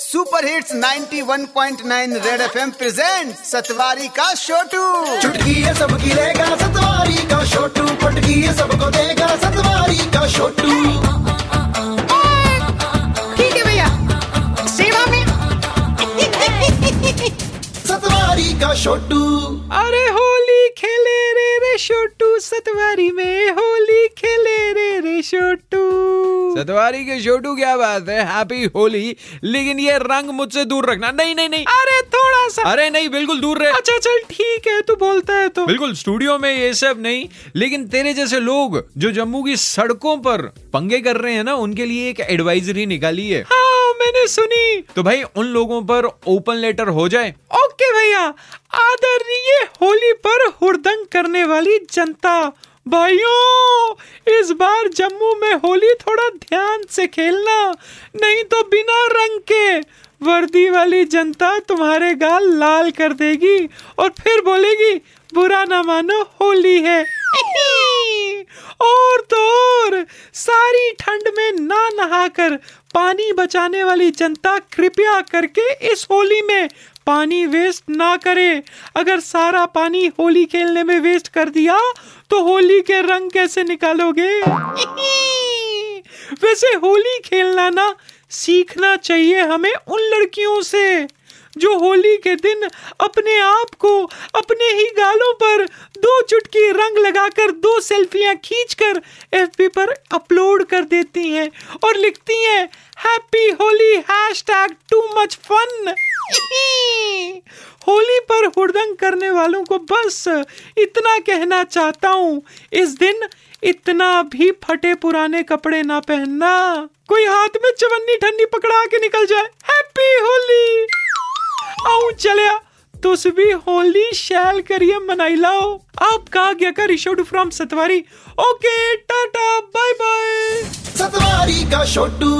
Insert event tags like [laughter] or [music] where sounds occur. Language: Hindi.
Super hits 91.9 red FM present Satwari का छोटू चुटकी है सबकी रहेगा सतवारी का छोटू पटकी है सबको देगा सतवारी का छोटू ठीक है भैया। सेवा में। सतवारी का छोटू अरे होली खेले रे रे छोटू सतवारी में होली खेले रे रे छोटू सतवारी के छोटू क्या बात है? हैप्पी होली लेकिन ये रंग मुझसे दूर रखना। नहीं नहीं नहीं। अरे थोड़ा सा। अरे नहीं बिल्कुल दूर रहे। अच्छा चल ठीक है तू बोलता है तो। बिल्कुल स्टूडियो में ये सब नहीं। लेकिन तेरे जैसे लोग जो जम्मू की सड़कों पर पंगे कर रहे हैं ना उनके लिए एक एडवाइजरी निकाली है। हाँ मैंने सुनी। तो भाई उन लोगों पर ओपन लेटर हो जाए। ओके भैया आदरणीय होली पर हुड़दंग करने वाली जनता भाइयों, इस बार जम्मू में होली थोड़ा ध्यान से खेलना, नहीं तो बिना रंग के। वर्दी वाली जनता तुम्हारे गाल लाल कर देगी और फिर बोलेगी, बुरा ना मानो, होली है। [laughs] और तो और सारी ठंड में ना नहाकर पानी बचाने वाली जनता कृपया करके इस होली में पानी वेस्ट ना करे। अगर सारा पानी होली खेलने में वेस्ट कर दिया तो होली के रंग कैसे निकालोगे? [laughs] वैसे होली खेलना ना सीखना चाहिए हमें उन लड़कियों से। जो होली के दिन अपने आप को, अपने ही गालों पर दो चुटकी रंग लगाकर दो सेल्फियाँ खींचकर एफबी पर अपलोड कर देती हैं और लिखती हैं happy Holi hashtag too much fun Holi पर हुड़दंग करने वालों को बस इतना कहना चाहता हूँ, इस दिन इतना भी फटे पुराने कपड़े ना पहनना। कोई हाथ में चवन्नी ठन्नी पकड़ा के निकल जाए। हैप्पी होली आऊँ, चलिया। तुस भी होली शैल करिए, मनाई लाओ। आपका गया का रिशोड from Satwari? Okay, tata bye bye Satwari का छोटू